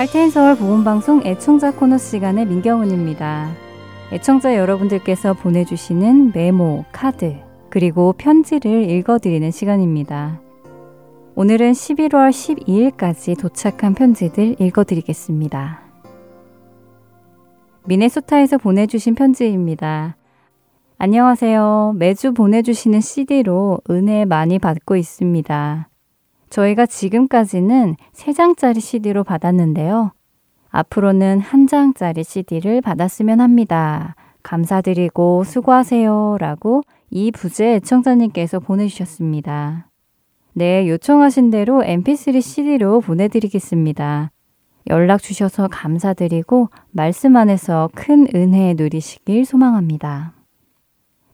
할텐서울 보건방송 애청자 코너 시간의 민경훈입니다. 애청자 여러분들께서 보내주시는 메모, 카드, 그리고 편지를 읽어드리는 시간입니다. 오늘은 11월 12일까지 도착한 편지들 읽어드리겠습니다. 미네소타에서 보내주신 편지입니다. 안녕하세요. 매주 보내주시는 CD로 은혜 많이 받고 있습니다. 저희가 지금까지는 3장짜리 CD로 받았는데요. 앞으로는 한 장짜리 CD를 받았으면 합니다. 감사드리고 수고하세요. 라고 이 부재 애청자님께서 보내주셨습니다. 네, 요청하신 대로 mp3 CD로 보내드리겠습니다. 연락 주셔서 감사드리고 말씀 안에서 큰 은혜 누리시길 소망합니다.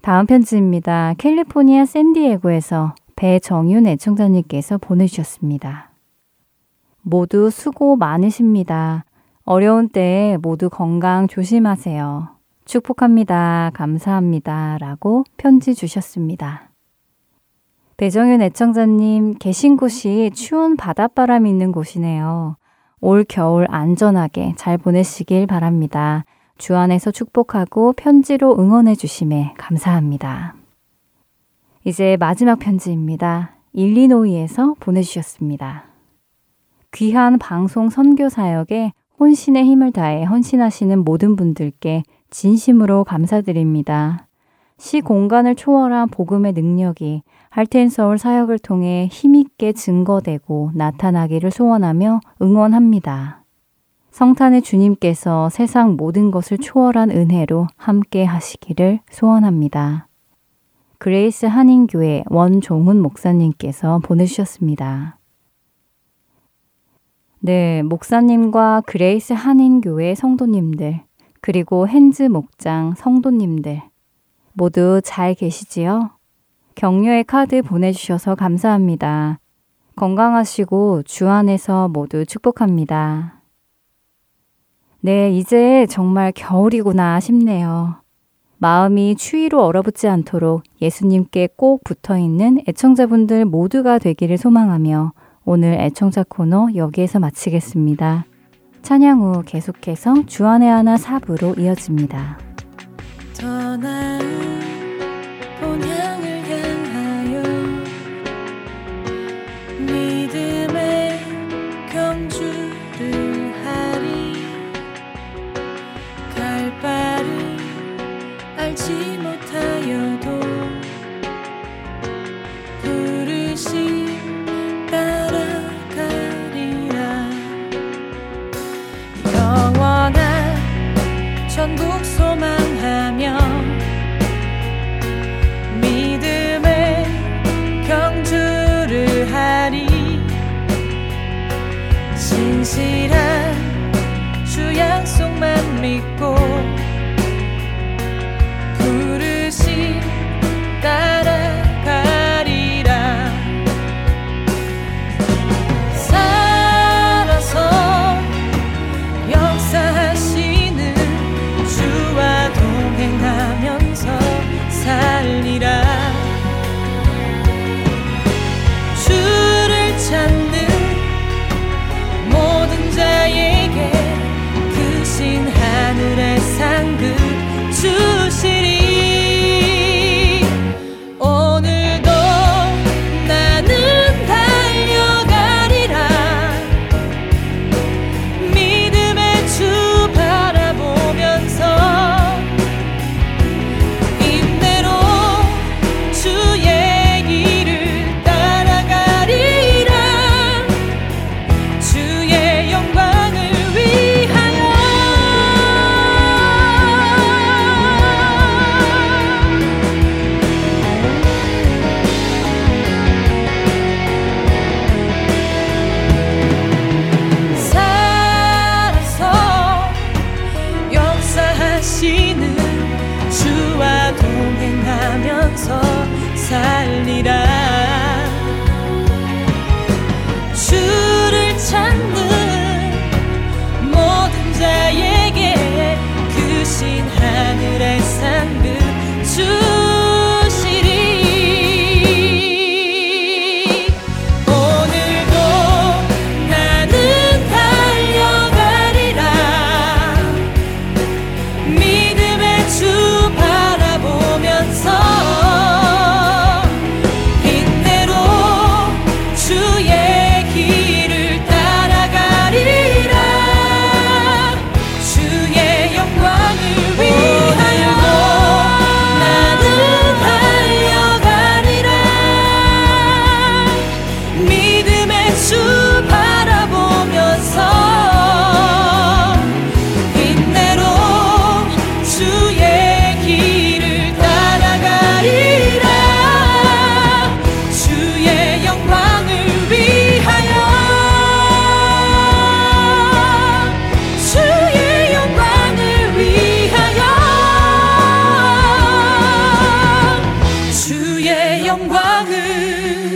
다음 편지입니다. 캘리포니아 샌디에고에서 배정윤 애청자님께서 보내주셨습니다. 모두 수고 많으십니다. 어려운 때에 모두 건강 조심하세요. 축복합니다. 감사합니다. 라고 편지 주셨습니다. 배정윤 애청자님 계신 곳이 추운 바닷바람이 있는 곳이네요. 올 겨울 안전하게 잘 보내시길 바랍니다. 주 안에서 축복하고 편지로 응원해 주심에 감사합니다. 이제 마지막 편지입니다. 일리노이에서 보내주셨습니다. 귀한 방송 선교 사역에 혼신의 힘을 다해 헌신하시는 모든 분들께 진심으로 감사드립니다. 시 공간을 초월한 복음의 능력이 Heart and Soul 사역을 통해 힘있게 증거되고 나타나기를 소원하며 응원합니다. 성탄의 주님께서 세상 모든 것을 초월한 은혜로 함께 하시기를 소원합니다. 그레이스 한인교회 원종훈 목사님께서 보내주셨습니다. 네, 목사님과 그레이스 한인교회 성도님들, 그리고 핸즈 목장 성도님들, 모두 잘 계시지요? 격려의 카드 보내주셔서 감사합니다. 건강하시고 주 안에서 모두 축복합니다. 네, 이제 정말 겨울이구나 싶네요. 마음이 추위로 얼어붙지 않도록 예수님께 꼭 붙어 있는 애청자분들 모두가 되기를 소망하며 오늘 애청자 코너 여기에서 마치겠습니다. 찬양 후 계속해서 주안의 하나 사부로 이어집니다. 영광을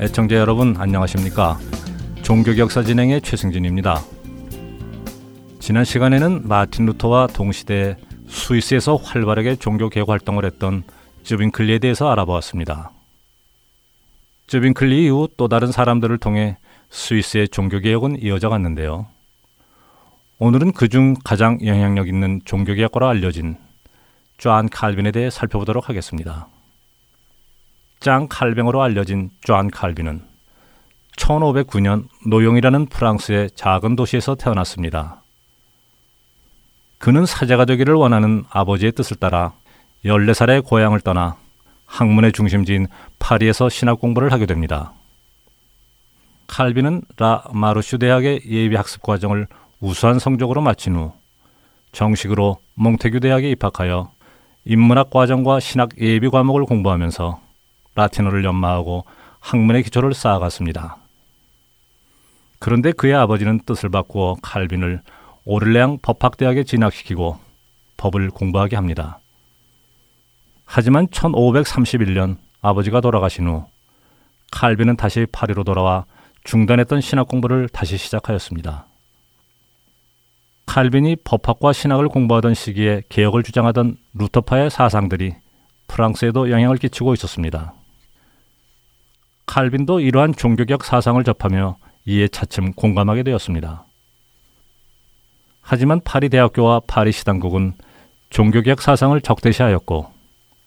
애청자 여러분 안녕하십니까? 종교개혁사 진행의 최승진입니다. 지난 시간에는 마틴 루터와 동시대 스위스에서 활발하게 종교 개혁 활동을 했던 츠빙글리에 대해서 알아보았습니다. 츠빙글리 이후 또 다른 사람들을 통해 스위스의 종교 개혁은 이어져 갔는데요. 오늘은 그중 가장 영향력 있는 종교 개혁가로 알려진 존 칼빈에 대해 살펴보도록 하겠습니다. 장 칼뱅으로 알려진 존 칼빈은 1509년 노용이라는 프랑스의 작은 도시에서 태어났습니다. 그는 사제가 되기를 원하는 아버지의 뜻을 따라 14살에 고향을 떠나 학문의 중심지인 파리에서 신학 공부를 하게 됩니다. 칼빈은 라 마르슈 대학의 예비 학습 과정을 우수한 성적으로 마친 후 정식으로 몽테규 대학에 입학하여 인문학 과정과 신학 예비 과목을 공부하면서 라틴어를 연마하고 학문의 기초를 쌓아갔습니다. 그런데 그의 아버지는 뜻을 바꾸어 칼빈을 오를레앙 법학대학에 진학시키고 법을 공부하게 합니다. 하지만 1531년 아버지가 돌아가신 후 칼빈은 다시 파리로 돌아와 중단했던 신학 공부를 다시 시작하였습니다. 칼빈이 법학과 신학을 공부하던 시기에 개혁을 주장하던 루터파의 사상들이 프랑스에도 영향을 끼치고 있었습니다. 칼빈도 이러한 종교적 사상을 접하며 이에 차츰 공감하게 되었습니다. 하지만 파리 대학교와 파리 시당국은 종교개혁 사상을 적대시하였고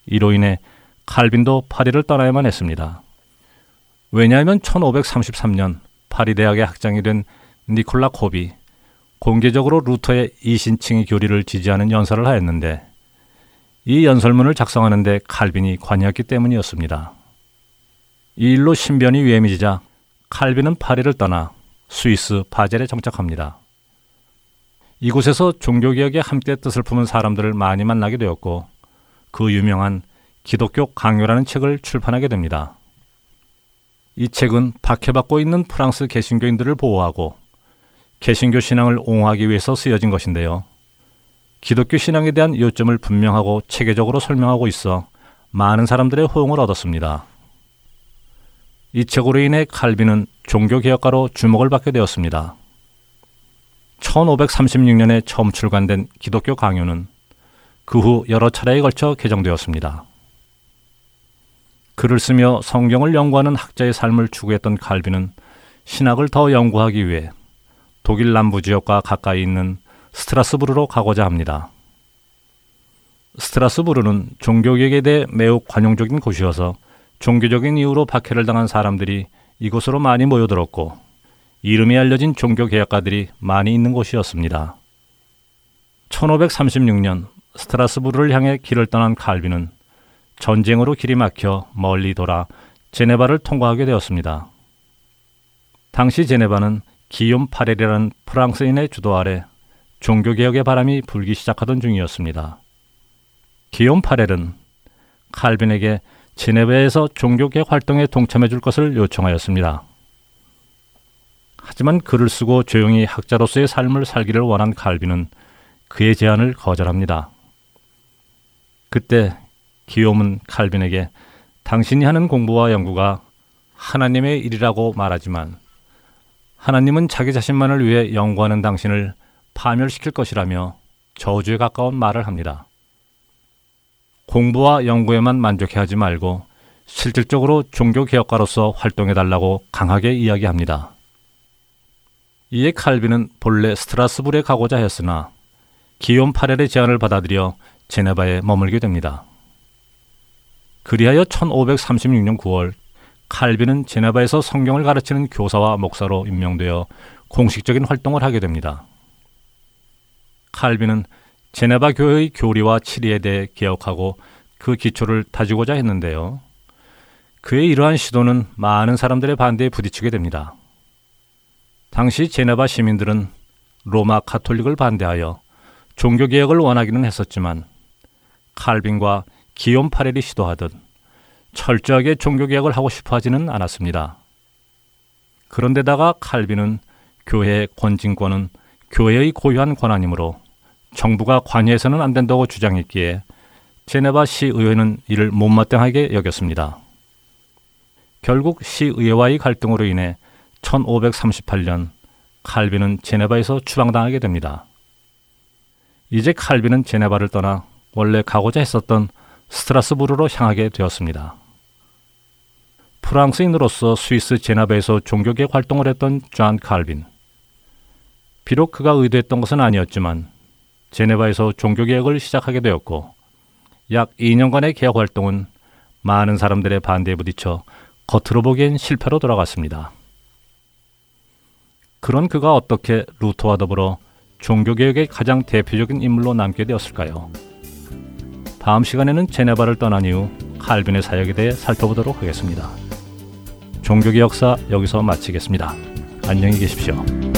이로 인해 칼빈도 파리를 떠나야만 했습니다. 왜냐하면 1533년 파리 대학의 학장이 된 니콜라 콥이 공개적으로 루터의 이신칭의 교리를 지지하는 연설을 하였는데 이 연설문을 작성하는데 칼빈이 관여했기 때문이었습니다. 이 일로 신변이 위험해지자 칼빈은 파리를 떠나 스위스 바젤에 정착합니다. 이곳에서 종교개혁에 함께 뜻을 품은 사람들을 많이 만나게 되었고 그 유명한 기독교 강요라는 책을 출판하게 됩니다. 이 책은 박해받고 있는 프랑스 개신교인들을 보호하고 개신교 신앙을 옹호하기 위해서 쓰여진 것인데요. 기독교 신앙에 대한 요점을 분명하고 체계적으로 설명하고 있어 많은 사람들의 호응을 얻었습니다. 이 책으로 인해 칼빈은 종교개혁가로 주목을 받게 되었습니다. 1536년에 처음 출간된 기독교 강요는 그 후 여러 차례에 걸쳐 개정되었습니다. 글을 쓰며 성경을 연구하는 학자의 삶을 추구했던 칼빈은 신학을 더 연구하기 위해 독일 남부 지역과 가까이 있는 스트라스부르로 가고자 합니다. 스트라스부르는 종교개혁에 대해 매우 관용적인 곳이어서 종교적인 이유로 박해를 당한 사람들이 이곳으로 많이 모여들었고 이름이 알려진 종교 개혁가들이 많이 있는 곳이었습니다. 1536년 스트라스부르를 향해 길을 떠난 칼빈은 전쟁으로 길이 막혀 멀리 돌아 제네바를 통과하게 되었습니다. 당시 제네바는 기욤 파렐이라는 프랑스인의 주도 아래 종교개혁의 바람이 불기 시작하던 중이었습니다. 기욤 파렐은 칼빈에게 제네베에서 종교개혁 활동에 동참해 줄 것을 요청하였습니다. 하지만 글을 쓰고 조용히 학자로서의 삶을 살기를 원한 칼빈은 그의 제안을 거절합니다. 그때 기욤은 칼빈에게 당신이 하는 공부와 연구가 하나님의 일이라고 말하지만 하나님은 자기 자신만을 위해 연구하는 당신을 파멸시킬 것이라며 저주에 가까운 말을 합니다. 공부와 연구에만 만족해 하지 말고 실질적으로 종교 개혁가로서 활동해 달라고 강하게 이야기합니다. 이에 칼빈은 본래 스트라스부르에 가고자 했으나 기욤 파렐의 제안을 받아들여 제네바에 머물게 됩니다. 그리하여 1536년 9월 칼빈은 제네바에서 성경을 가르치는 교사와 목사로 임명되어 공식적인 활동을 하게 됩니다. 칼빈은 제네바 교회의 교리와 치리에 대해 개혁하고 그 기초를 다지고자 했는데요. 그의 이러한 시도는 많은 사람들의 반대에 부딪히게 됩니다. 당시 제네바 시민들은 로마 카톨릭을 반대하여 종교 개혁을 원하기는 했었지만 칼빈과 기욤 파렐이 시도하듯 철저하게 종교 개혁을 하고 싶어 하지는 않았습니다. 그런데다가 칼빈은 교회의 권진권은 교회의 고유한 권한이므로 정부가 관여해서는 안 된다고 주장했기에 제네바 시의회는 이를 못마땅하게 여겼습니다. 결국 시의회와의 갈등으로 인해 1538년 칼빈은 제네바에서 추방당하게 됩니다. 이제 칼빈은 제네바를 떠나 원래 가고자 했었던 스트라스부르로 향하게 되었습니다. 프랑스인으로서 스위스 제네바에서 종교개혁 활동을 했던 존 칼빈. 비록 그가 의도했던 것은 아니었지만 제네바에서 종교개혁을 시작하게 되었고 약 2년간의 개혁 활동은 많은 사람들의 반대에 부딪혀 겉으로 보기엔 실패로 돌아갔습니다. 그런 그가 어떻게 루터와 더불어 종교개혁의 가장 대표적인 인물로 남게 되었을까요? 다음 시간에는 제네바를 떠난 이후 칼빈의 사역에 대해 살펴보도록 하겠습니다. 종교개 역사 여기서 마치겠습니다. 안녕히 계십시오.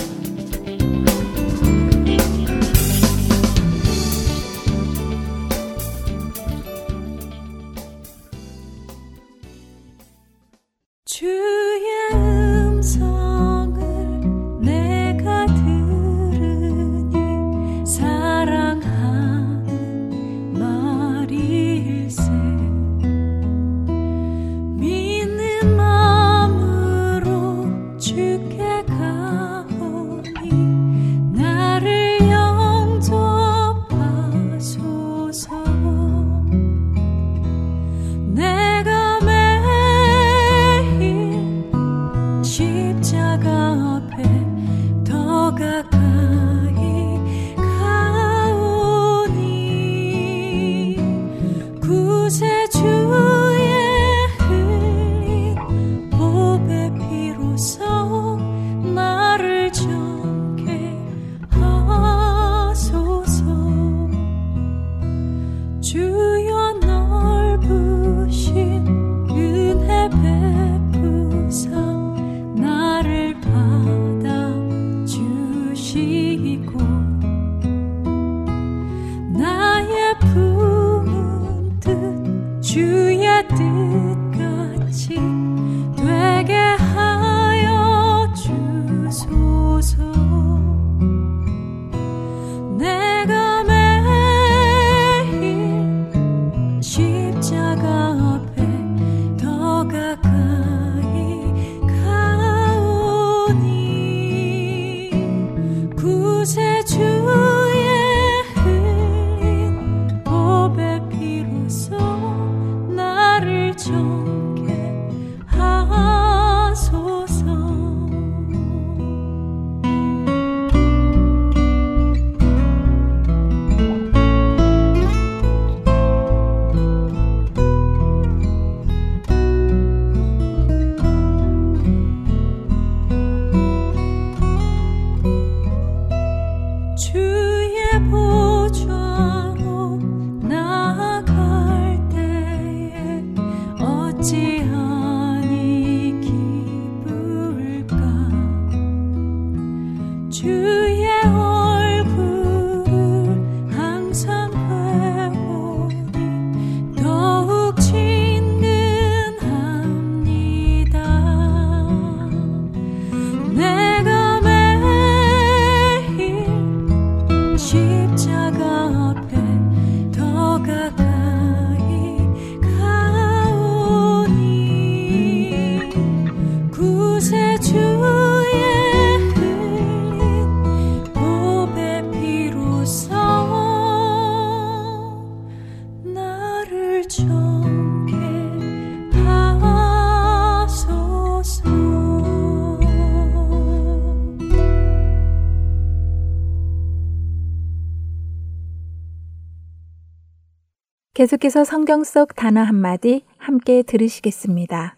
계속해서 성경 속 단어 한마디 함께 들으시겠습니다.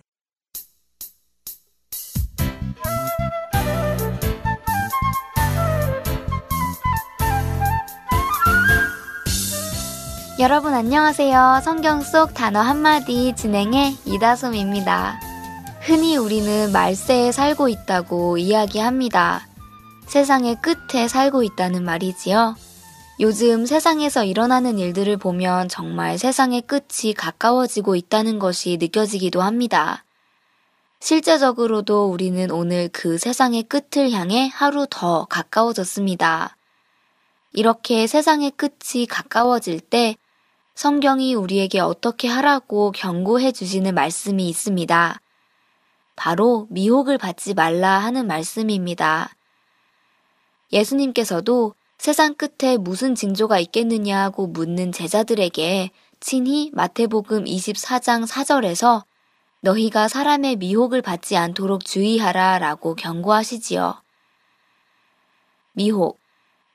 여러분 안녕하세요. 성경 속 단어 한마디 진행의 이다솜입니다. 흔히 우리는 말세에 살고 있다고 이야기합니다. 세상의 끝에 살고 있다는 말이지요. 요즘 세상에서 일어나는 일들을 보면 정말 세상의 끝이 가까워지고 있다는 것이 느껴지기도 합니다. 실제적으로도 우리는 오늘 그 세상의 끝을 향해 하루 더 가까워졌습니다. 이렇게 세상의 끝이 가까워질 때 성경이 우리에게 어떻게 하라고 경고해 주시는 말씀이 있습니다. 바로 미혹을 받지 말라 하는 말씀입니다. 예수님께서도 세상 끝에 무슨 징조가 있겠느냐 하고 묻는 제자들에게 친히 마태복음 24장 4절에서 너희가 사람의 미혹을 받지 않도록 주의하라 라고 경고하시지요. 미혹.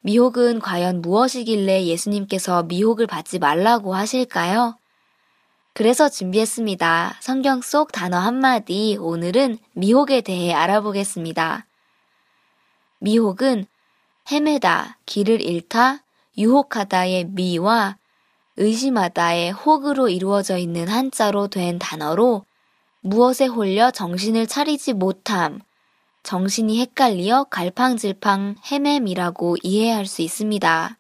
미혹은 과연 무엇이길래 예수님께서 미혹을 받지 말라고 하실까요? 그래서 준비했습니다. 성경 속 단어 한마디 오늘은 미혹에 대해 알아보겠습니다. 미혹은 헤매다, 길을 잃다, 유혹하다의 미와 의심하다의 혹으로 이루어져 있는 한자로 된 단어로 무엇에 홀려 정신을 차리지 못함, 정신이 헷갈리어 갈팡질팡 헤맴이라고 이해할 수 있습니다.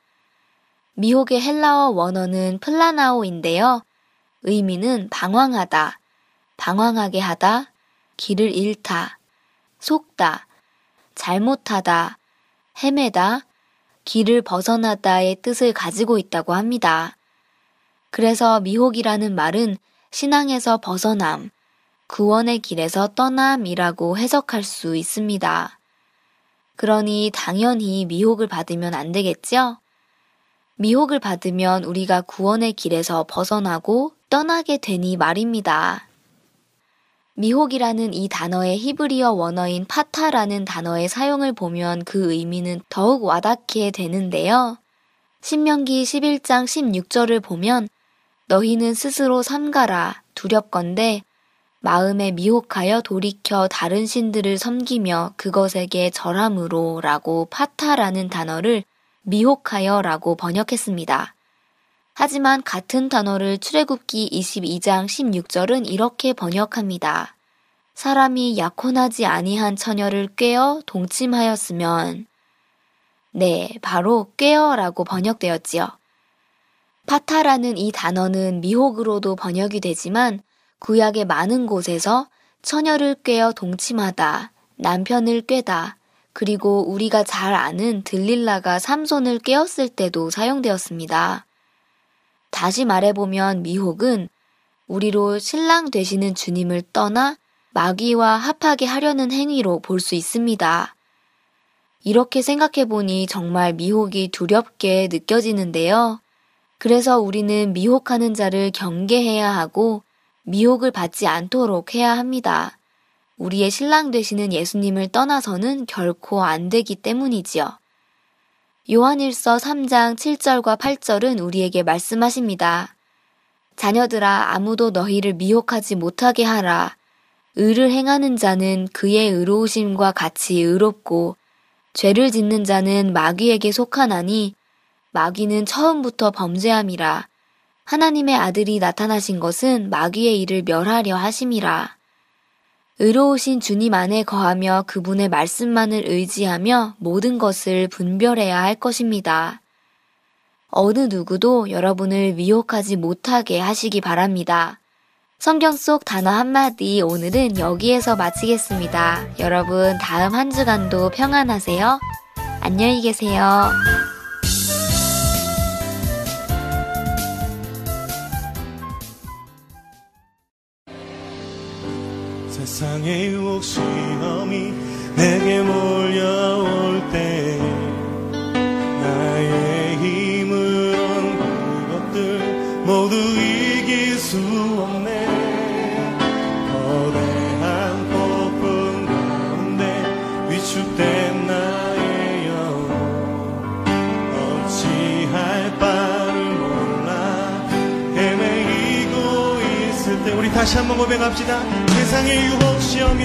미혹의 헬라어 원어는 플라나오인데요. 의미는 방황하다, 방황하게 하다, 길을 잃다, 속다, 잘못하다, 헤매다, 길을 벗어나다의 뜻을 가지고 있다고 합니다. 그래서 미혹이라는 말은 신앙에서 벗어남, 구원의 길에서 떠남이라고 해석할 수 있습니다. 그러니 당연히 미혹을 받으면 안 되겠죠? 미혹을 받으면 우리가 구원의 길에서 벗어나고 떠나게 되니 말입니다. 미혹이라는 이 단어의 히브리어 원어인 파타라는 단어의 사용을 보면 그 의미는 더욱 와닿게 되는데요. 신명기 11장 16절을 보면 너희는 스스로 삼가라 두렵건대 마음에 미혹하여 돌이켜 다른 신들을 섬기며 그것에게 절함으로 라고 파타라는 단어를 미혹하여 라고 번역했습니다. 하지만 같은 단어를 출애굽기 22장 16절은 이렇게 번역합니다. 사람이 약혼하지 아니한 처녀를 꿰어 동침하였으면 네, 바로 꿰어라고 번역되었지요. 파타라는 이 단어는 미혹으로도 번역이 되지만 구약의 많은 곳에서 처녀를 꿰어 동침하다, 남편을 꿰다, 그리고 우리가 잘 아는 들릴라가 삼손을 깨었을 때도 사용되었습니다. 다시 말해보면 미혹은 우리로 신랑 되시는 주님을 떠나 마귀와 합하게 하려는 행위로 볼 수 있습니다. 이렇게 생각해보니 정말 미혹이 두렵게 느껴지는데요. 그래서 우리는 미혹하는 자를 경계해야 하고 미혹을 받지 않도록 해야 합니다. 우리의 신랑 되시는 예수님을 떠나서는 결코 안 되기 때문이지요. 요한일서 3장 7절과 8절은 우리에게 말씀하십니다. 자녀들아 아무도 너희를 미혹하지 못하게 하라. 의를 행하는 자는 그의 의로우심과 같이 의롭고 죄를 짓는 자는 마귀에게 속하나니 마귀는 처음부터 범죄함이라. 하나님의 아들이 나타나신 것은 마귀의 일을 멸하려 하심이라. 의로우신 주님 안에 거하며 그분의 말씀만을 의지하며 모든 것을 분별해야 할 것입니다. 어느 누구도 여러분을 미혹하지 못하게 하시기 바랍니다. 성경 속 단어 한마디 오늘은 여기에서 마치겠습니다. 여러분 다음 한 주간도 평안하세요. 안녕히 계세요. 세상의 유혹 시험이 내게 몰려올 때 나의 힘을 얻은 그것들 모두 이길 수 없네 다시 한번 고백합시다. 세상의 유혹 시험이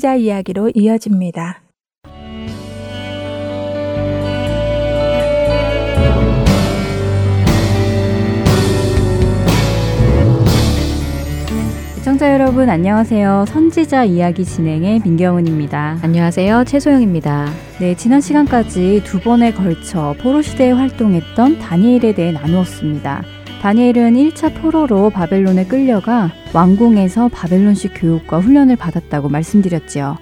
선지자 이야기로 이어집니다. 시청자 여러분 안녕하세요. 선지자 이야기 진행의 민경은입니다. 안녕하세요. 최소영입니다. 네, 지난 시간까지 두 번에 걸쳐 포로 시대에 활동했던 다니엘에 대해 나누었습니다. 다니엘은 1차 포로로 바벨론에 끌려가 왕궁에서 바벨론식 교육과 훈련을 받았다고 말씀드렸지요.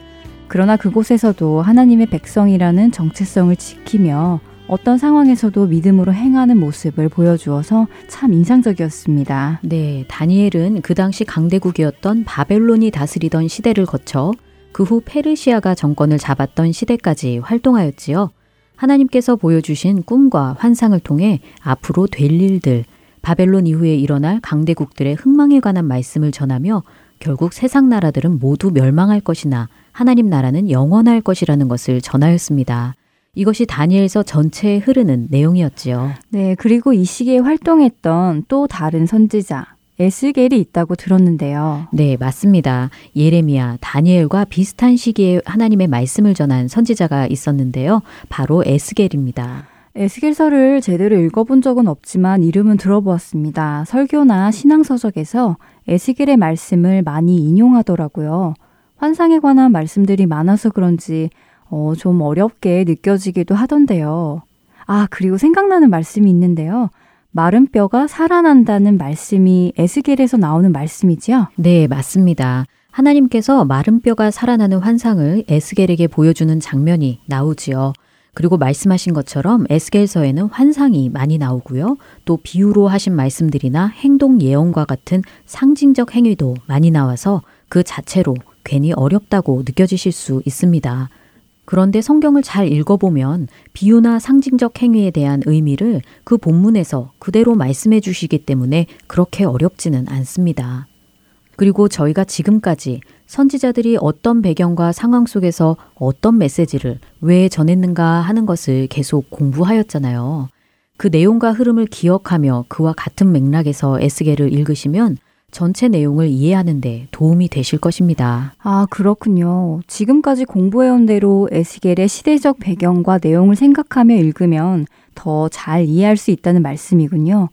그러나 그곳에서도 하나님의 백성이라는 정체성을 지키며 어떤 상황에서도 믿음으로 행하는 모습을 보여주어서 참 인상적이었습니다. 네, 다니엘은 그 당시 강대국이었던 바벨론이 다스리던 시대를 거쳐 그 후 페르시아가 정권을 잡았던 시대까지 활동하였지요. 하나님께서 보여주신 꿈과 환상을 통해 앞으로 될 일들, 바벨론 이후에 일어날 강대국들의 흥망에 관한 말씀을 전하며 결국 세상 나라들은 모두 멸망할 것이나 하나님 나라는 영원할 것이라는 것을 전하였습니다. 이것이 다니엘서 전체에 흐르는 내용이었지요. 네, 그리고 이 시기에 활동했던 또 다른 선지자 에스겔이 있다고 들었는데요. 네, 맞습니다. 예레미야, 다니엘과 비슷한 시기에 하나님의 말씀을 전한 선지자가 있었는데요. 바로 에스겔입니다. 에스겔서를 제대로 읽어본 적은 없지만 이름은 들어보았습니다. 설교나 신앙서적에서 에스겔의 말씀을 많이 인용하더라고요. 환상에 관한 말씀들이 많아서 그런지 어, 좀 어렵게 느껴지기도 하던데요. 아, 그리고 생각나는 말씀이 있는데요. 마른 뼈가 살아난다는 말씀이 에스겔에서 나오는 말씀이지요? 네, 맞습니다. 하나님께서 마른 뼈가 살아나는 환상을 에스겔에게 보여주는 장면이 나오지요. 그리고 말씀하신 것처럼 에스겔서에는 환상이 많이 나오고요. 또 비유로 하신 말씀들이나 행동 예언과 같은 상징적 행위도 많이 나와서 그 자체로 괜히 어렵다고 느껴지실 수 있습니다. 그런데 성경을 잘 읽어보면 비유나 상징적 행위에 대한 의미를 그 본문에서 그대로 말씀해 주시기 때문에 그렇게 어렵지는 않습니다. 그리고 저희가 지금까지 선지자들이 어떤 배경과 상황 속에서 어떤 메시지를 왜 전했는가 하는 것을 계속 공부하였잖아요. 그 내용과 흐름을 기억하며 그와 같은 맥락에서 에스겔을 읽으시면 전체 내용을 이해하는데 도움이 되실 것입니다. 아, 그렇군요. 지금까지 공부해온 대로 에스겔의 시대적 배경과 내용을 생각하며 읽으면 더 잘 이해할 수 있다는 말씀이군요.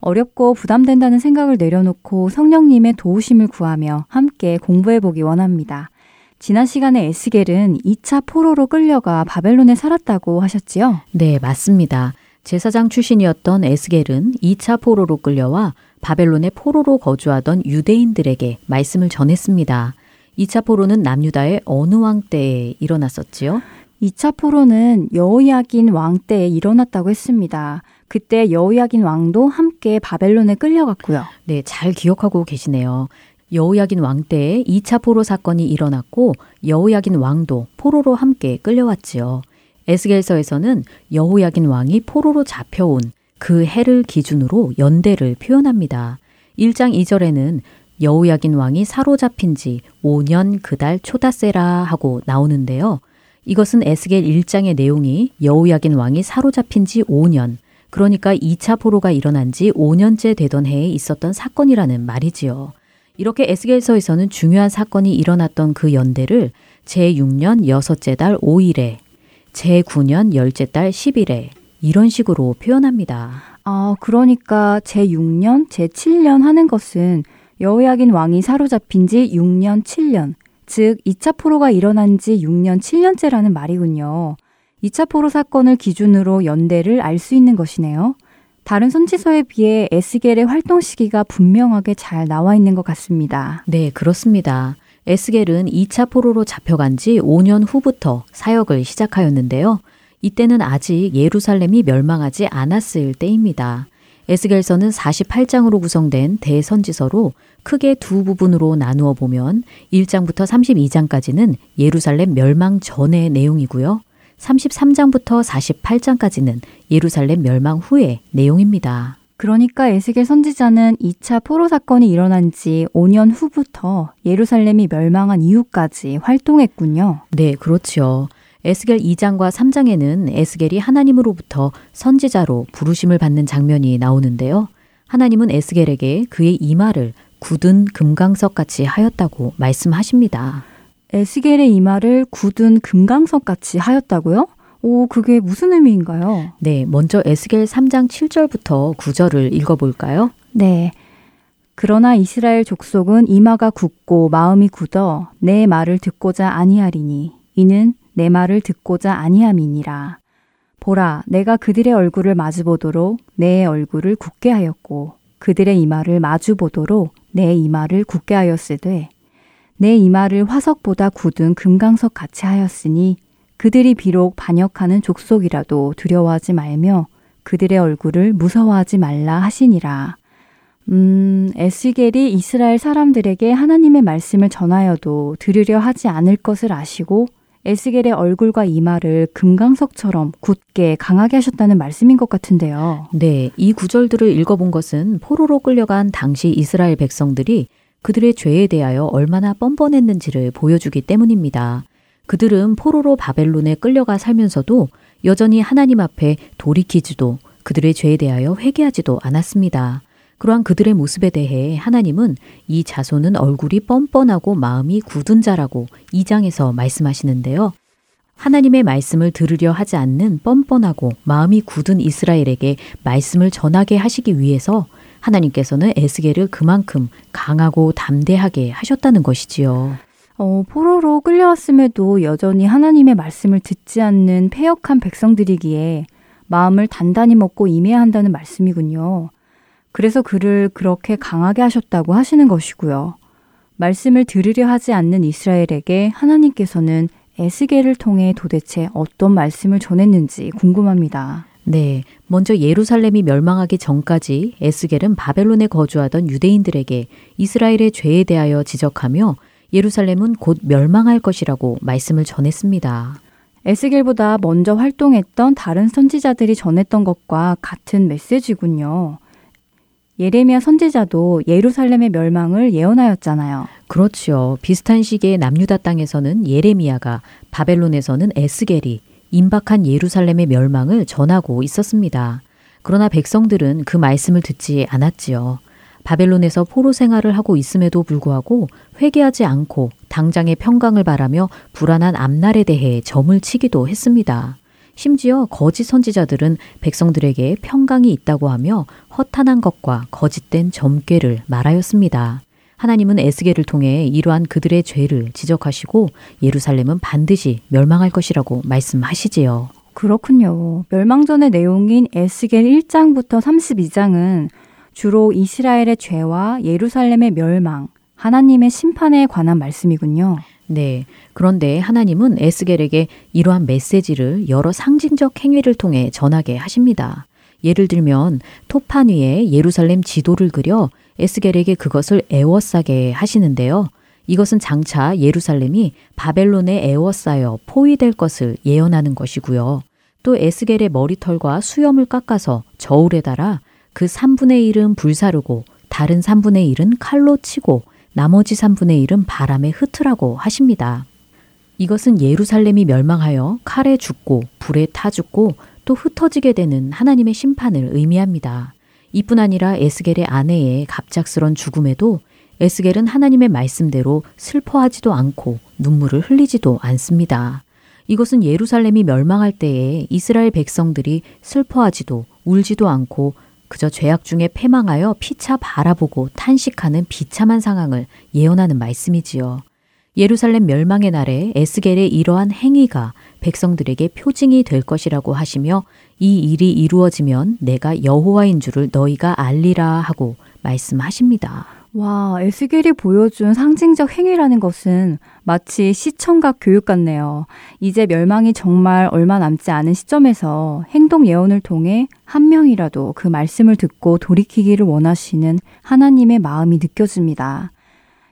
어렵고 부담된다는 생각을 내려놓고 성령님의 도우심을 구하며 함께 공부해 보기 원합니다. 지난 시간에 에스겔은 2차 포로로 끌려가 바벨론에 살았다고 하셨지요? 네, 맞습니다. 제사장 출신이었던 에스겔은 2차 포로로 끌려와 바벨론의 포로로 거주하던 유대인들에게 말씀을 전했습니다. 2차 포로는 남유다의 어느 왕 때에 일어났었지요? 2차 포로는 여호야긴 왕 때에 일어났다고 했습니다. 그때 여호야긴 왕도 함께 바벨론에 끌려갔고요. 네, 잘 기억하고 계시네요. 여호야긴 왕 때에 2차 포로 사건이 일어났고 여호야긴 왕도 포로로 함께 끌려왔지요. 에스겔서에서는 여호야긴 왕이 포로로 잡혀온 그 해를 기준으로 연대를 표현합니다. 1장 2절에는 여우야긴 왕이 사로잡힌 지 5년 그달 초다세라 하고 나오는데요. 이것은 에스겔 1장의 내용이 여우야긴 왕이 사로잡힌 지 5년, 그러니까 2차 포로가 일어난 지 5년째 되던 해에 있었던 사건이라는 말이지요. 이렇게 에스겔서에서는 중요한 사건이 일어났던 그 연대를 제6년 여섯째 달 5일에, 제9년 열째 달 10일에, 이런 식으로 표현합니다. 아, 그러니까 제6년, 제7년 하는 것은 여호야긴 왕이 사로잡힌 지 6년, 7년, 즉 2차 포로가 일어난 지 6년, 7년째라는 말이군요. 2차 포로 사건을 기준으로 연대를 알 수 있는 것이네요. 다른 선지서에 비해 에스겔의 활동 시기가 분명하게 잘 나와 있는 것 같습니다. 네, 그렇습니다. 에스겔은 2차 포로로 잡혀간 지 5년 후부터 사역을 시작하였는데요. 이때는 아직 예루살렘이 멸망하지 않았을 때입니다. 에스겔서는 48장으로 구성된 대선지서로 크게 두 부분으로 나누어 보면 1장부터 32장까지는 예루살렘 멸망 전의 내용이고요. 33장부터 48장까지는 예루살렘 멸망 후의 내용입니다. 그러니까 에스겔 선지자는 2차 포로 사건이 일어난 지 5년 후부터 예루살렘이 멸망한 이후까지 활동했군요. 네, 그렇죠. 에스겔 2장과 3장에는 에스겔이 하나님으로부터 선지자로 부르심을 받는 장면이 나오는데요. 하나님은 에스겔에게 그의 이마를 굳은 금강석 같이 하였다고 말씀하십니다. 에스겔의 이마를 굳은 금강석 같이 하였다고요? 오, 그게 무슨 의미인가요? 네, 먼저 에스겔 3장 7절부터 9절을 읽어볼까요? 네. 그러나 이스라엘 족속은 이마가 굳고 마음이 굳어 내 말을 듣고자 아니하리니 이는 내 말을 듣고자 아니함이니라. 보라, 내가 그들의 얼굴을 마주보도록 내 얼굴을 굳게 하였고 그들의 이마를 마주보도록 내 이마를 굳게 하였으되 내 이마를 화석보다 굳은 금강석 같이 하였으니 그들이 비록 반역하는 족속이라도 두려워하지 말며 그들의 얼굴을 무서워하지 말라 하시니라. 음, 에스겔이 이스라엘 사람들에게 하나님의 말씀을 전하여도 들으려 하지 않을 것을 아시고 에스겔의 얼굴과 이마를 금강석처럼 굳게 강하게 하셨다는 말씀인 것 같은데요. 네, 이 구절들을 읽어본 것은 포로로 끌려간 당시 이스라엘 백성들이 그들의 죄에 대하여 얼마나 뻔뻔했는지를 보여주기 때문입니다. 그들은 포로로 바벨론에 끌려가 살면서도 여전히 하나님 앞에 돌이키지도 그들의 죄에 대하여 회개하지도 않았습니다. 그러한 그들의 모습에 대해 하나님은 이 자손은 얼굴이 뻔뻔하고 마음이 굳은 자라고 2장에서 말씀하시는데요. 하나님의 말씀을 들으려 하지 않는 뻔뻔하고 마음이 굳은 이스라엘에게 말씀을 전하게 하시기 위해서 하나님께서는 에스겔을 그만큼 강하고 담대하게 하셨다는 것이지요. 어, 포로로 끌려왔음에도 여전히 하나님의 말씀을 듣지 않는 폐역한 백성들이기에 마음을 단단히 먹고 임해야 한다는 말씀이군요. 그래서 그를 그렇게 강하게 하셨다고 하시는 것이고요. 말씀을 들으려 하지 않는 이스라엘에게 하나님께서는 에스겔을 통해 도대체 어떤 말씀을 전했는지 궁금합니다. 네. 먼저 예루살렘이 멸망하기 전까지 에스겔은 바벨론에 거주하던 유대인들에게 이스라엘의 죄에 대하여 지적하며 예루살렘은 곧 멸망할 것이라고 말씀을 전했습니다. 에스겔보다 먼저 활동했던 다른 선지자들이 전했던 것과 같은 메시지군요. 예레미야 선지자도 예루살렘의 멸망을 예언하였잖아요. 그렇죠. 비슷한 시기에 남유다 땅에서는 예레미야가 바벨론에서는 에스겔이 임박한 예루살렘의 멸망을 전하고 있었습니다. 그러나 백성들은 그 말씀을 듣지 않았지요. 바벨론에서 포로 생활을 하고 있음에도 불구하고 회개하지 않고 당장의 평강을 바라며 불안한 앞날에 대해 점을 치기도 했습니다. 심지어 거짓 선지자들은 백성들에게 평강이 있다고 하며 허탄한 것과 거짓된 점괘를 말하였습니다. 하나님은 에스겔을 통해 이러한 그들의 죄를 지적하시고 예루살렘은 반드시 멸망할 것이라고 말씀하시지요. 그렇군요. 멸망전의 내용인 에스겔 1장부터 32장은 주로 이스라엘의 죄와 예루살렘의 멸망, 하나님의 심판에 관한 말씀이군요. 네. 그런데 하나님은 에스겔에게 이러한 메시지를 여러 상징적 행위를 통해 전하게 하십니다. 예를 들면 토판 위에 예루살렘 지도를 그려 에스겔에게 그것을 애워싸게 하시는데요. 이것은 장차 예루살렘이 바벨론에 애워싸여 포위될 것을 예언하는 것이고요. 또 에스겔의 머리털과 수염을 깎아서 저울에 달아 그 3분의 1은 불사르고 다른 3분의 1은 칼로 치고 나머지 3분의 1은 바람에 흩으라고 하십니다. 이것은 예루살렘이 멸망하여 칼에 죽고 불에 타 죽고 또 흩어지게 되는 하나님의 심판을 의미합니다. 이뿐 아니라 에스겔의 아내의 갑작스런 죽음에도 에스겔은 하나님의 말씀대로 슬퍼하지도 않고 눈물을 흘리지도 않습니다. 이것은 예루살렘이 멸망할 때에 이스라엘 백성들이 슬퍼하지도 울지도 않고 그저 죄악 중에 패망하여 피차 바라보고 탄식하는 비참한 상황을 예언하는 말씀이지요. 예루살렘 멸망의 날에 에스겔의 이러한 행위가 백성들에게 표징이 될 것이라고 하시며 이 일이 이루어지면 내가 여호와인 줄을 너희가 알리라 하고 말씀하십니다. 와, 에스겔이 보여준 상징적 행위라는 것은 마치 시청각 교육 같네요. 이제 멸망이 정말 얼마 남지 않은 시점에서 행동 예언을 통해 한 명이라도 그 말씀을 듣고 돌이키기를 원하시는 하나님의 마음이 느껴집니다.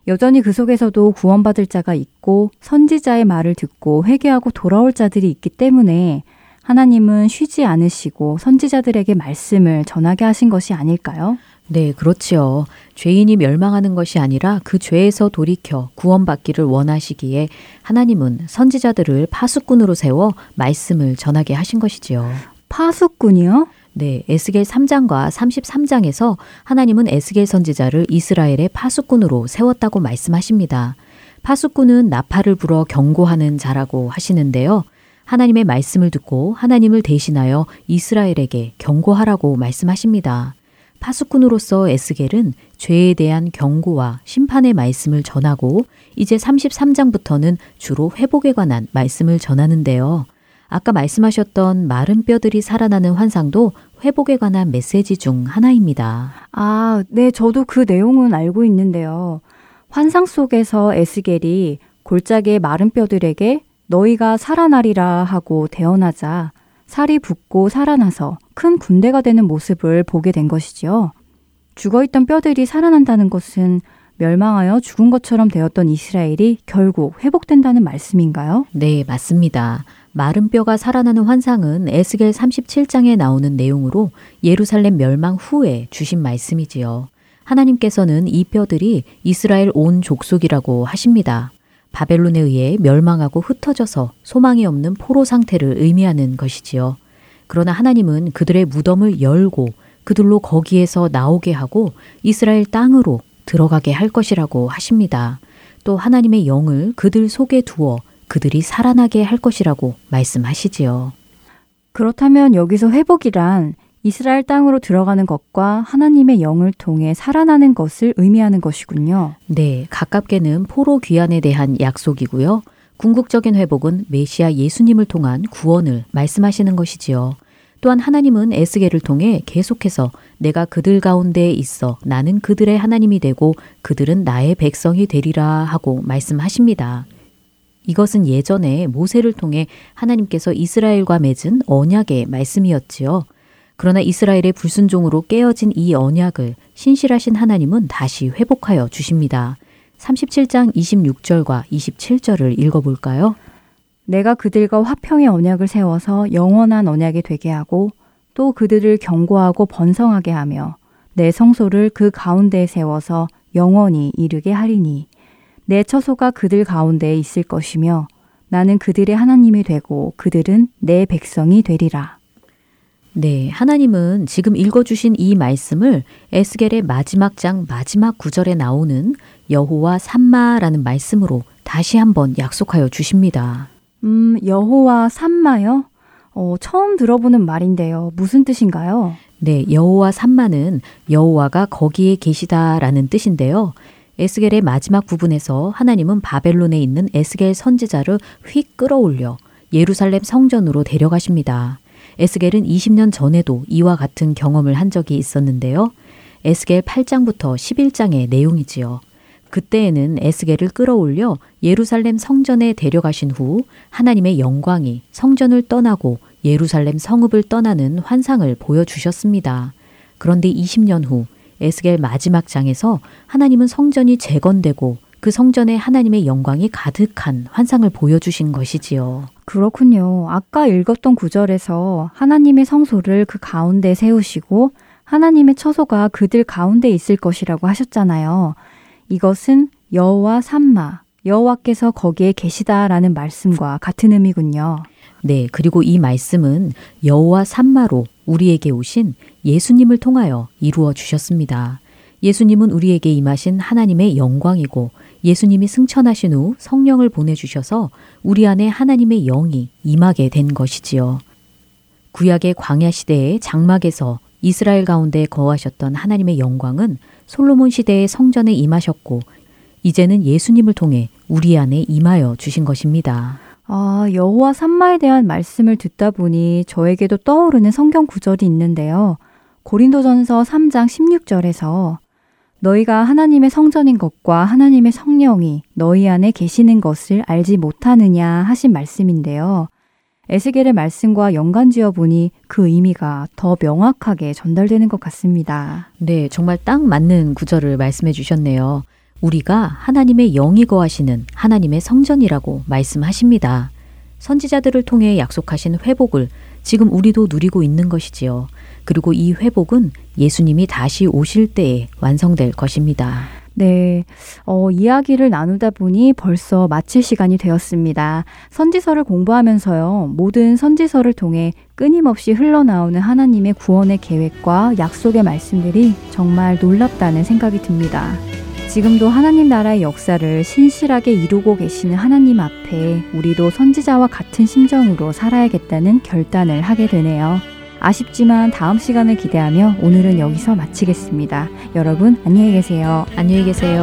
여전히 그 속에서도 구원받을 자가 있고 선지자의 말을 듣고 회개하고 돌아올 자들이 있기 때문에 하나님은 쉬지 않으시고 선지자들에게 말씀을 전하게 하신 것이 아닐까요? 네, 그렇지요. 죄인이 멸망하는 것이 아니라 그 죄에서 돌이켜 구원받기를 원하시기에 하나님은 선지자들을 파수꾼으로 세워 말씀을 전하게 하신 것이지요. 파수꾼이요? 네, 에스겔 3장과 33장에서 하나님은 에스겔 선지자를 이스라엘의 파수꾼으로 세웠다고 말씀하십니다. 파수꾼은 나팔을 불어 경고하는 자라고 하시는데요. 하나님의 말씀을 듣고 하나님을 대신하여 이스라엘에게 경고하라고 말씀하십니다. 파수꾼으로서 에스겔은 죄에 대한 경고와 심판의 말씀을 전하고 이제 33장부터는 주로 회복에 관한 말씀을 전하는데요. 아까 말씀하셨던 마른 뼈들이 살아나는 환상도 회복에 관한 메시지 중 하나입니다. 아, 네, 저도 그 내용은 알고 있는데요. 환상 속에서 에스겔이 골짜기의 마른 뼈들에게 너희가 살아나리라 하고 대언하자 살이 붙고 살아나서 큰 군대가 되는 모습을 보게 된 것이지요. 죽어있던 뼈들이 살아난다는 것은 멸망하여 죽은 것처럼 되었던 이스라엘이 결국 회복된다는 말씀인가요? 네, 맞습니다. 마른 뼈가 살아나는 환상은 에스겔 37장에 나오는 내용으로 예루살렘 멸망 후에 주신 말씀이지요. 하나님께서는 이 뼈들이 이스라엘 온 족속이라고 하십니다. 바벨론에 의해 멸망하고 흩어져서 소망이 없는 포로 상태를 의미하는 것이지요. 그러나 하나님은 그들의 무덤을 열고 그들로 거기에서 나오게 하고 이스라엘 땅으로 들어가게 할 것이라고 하십니다. 또 하나님의 영을 그들 속에 두어 그들이 살아나게 할 것이라고 말씀하시지요. 그렇다면 여기서 회복이란 이스라엘 땅으로 들어가는 것과 하나님의 영을 통해 살아나는 것을 의미하는 것이군요. 네, 가깝게는 포로 귀환에 대한 약속이고요. 궁극적인 회복은 메시아 예수님을 통한 구원을 말씀하시는 것이지요. 또한 하나님은 에스겔을 통해 계속해서 내가 그들 가운데에 있어 나는 그들의 하나님이 되고 그들은 나의 백성이 되리라 하고 말씀하십니다. 이것은 예전에 모세를 통해 하나님께서 이스라엘과 맺은 언약의 말씀이었지요. 그러나 이스라엘의 불순종으로 깨어진 이 언약을 신실하신 하나님은 다시 회복하여 주십니다. 37장 26절과 27절을 읽어볼까요? 내가 그들과 화평의 언약을 세워서 영원한 언약이 되게 하고 또 그들을 경고하고 번성하게 하며 내 성소를 그 가운데에 세워서 영원히 이르게 하리니 내 처소가 그들 가운데에 있을 것이며 나는 그들의 하나님이 되고 그들은 내 백성이 되리라. 네, 하나님은 지금 읽어주신 이 말씀을 에스겔의 마지막 장 마지막 구절에 나오는 여호와 삼마라는 말씀으로 다시 한번 약속하여 주십니다. 음, 여호와 삼마요? 어, 처음 들어보는 말인데요. 무슨 뜻인가요? 네, 여호와 삼마는 여호와가 거기에 계시다라는 뜻인데요. 에스겔의 마지막 부분에서 하나님은 바벨론에 있는 에스겔 선지자를 휙 끌어올려 예루살렘 성전으로 데려가십니다. 에스겔은 20년 전에도 이와 같은 경험을 한 적이 있었는데요. 에스겔 8장부터 11장의 내용이지요. 그때에는 에스겔을 끌어올려 예루살렘 성전에 데려가신 후 하나님의 영광이 성전을 떠나고 예루살렘 성읍을 떠나는 환상을 보여주셨습니다. 그런데 20년 후 에스겔 마지막 장에서 하나님은 성전이 재건되고 그 성전에 하나님의 영광이 가득한 환상을 보여주신 것이지요. 그렇군요. 아까 읽었던 구절에서 하나님의 성소를 그 가운데 세우시고 하나님의 처소가 그들 가운데 있을 것이라고 하셨잖아요. 이것은 여호와 삼마, 여호와께서 거기에 계시다라는 말씀과 같은 의미군요. 네, 그리고 이 말씀은 여호와 삼마로 우리에게 오신 예수님을 통하여 이루어 주셨습니다. 예수님은 우리에게 임하신 하나님의 영광이고 예수님이 승천하신 후 성령을 보내주셔서 우리 안에 하나님의 영이 임하게 된 것이지요. 구약의 광야 시대의 장막에서 이스라엘 가운데 거하셨던 하나님의 영광은 솔로몬 시대의 성전에 임하셨고 이제는 예수님을 통해 우리 안에 임하여 주신 것입니다. 아, 여호와 산마에 대한 말씀을 듣다 보니 저에게도 떠오르는 성경 구절이 있는데요. 고린도전서 3장 16절에서 너희가 하나님의 성전인 것과 하나님의 성령이 너희 안에 계시는 것을 알지 못하느냐 하신 말씀인데요. 에스겔의 말씀과 연관지어 보니 그 의미가 더 명확하게 전달되는 것 같습니다. 네, 정말 딱 맞는 구절을 말씀해 주셨네요. 우리가 하나님의 영이 거하시는 하나님의 성전이라고 말씀하십니다. 선지자들을 통해 약속하신 회복을 지금 우리도 누리고 있는 것이지요. 그리고 이 회복은 예수님이 다시 오실 때에 완성될 것입니다. 네, 어, 이야기를 나누다 보니 벌써 마칠 시간이 되었습니다. 선지서를 공부하면서요, 모든 선지서를 통해 끊임없이 흘러나오는 하나님의 구원의 계획과 약속의 말씀들이 정말 놀랍다는 생각이 듭니다. 지금도 하나님 나라의 역사를 신실하게 이루고 계시는 하나님 앞에 우리도 선지자와 같은 심정으로 살아야겠다는 결단을 하게 되네요. 아쉽지만 다음 시간을 기대하며 오늘은 여기서 마치겠습니다. 여러분 안녕히 계세요. 안녕히 계세요.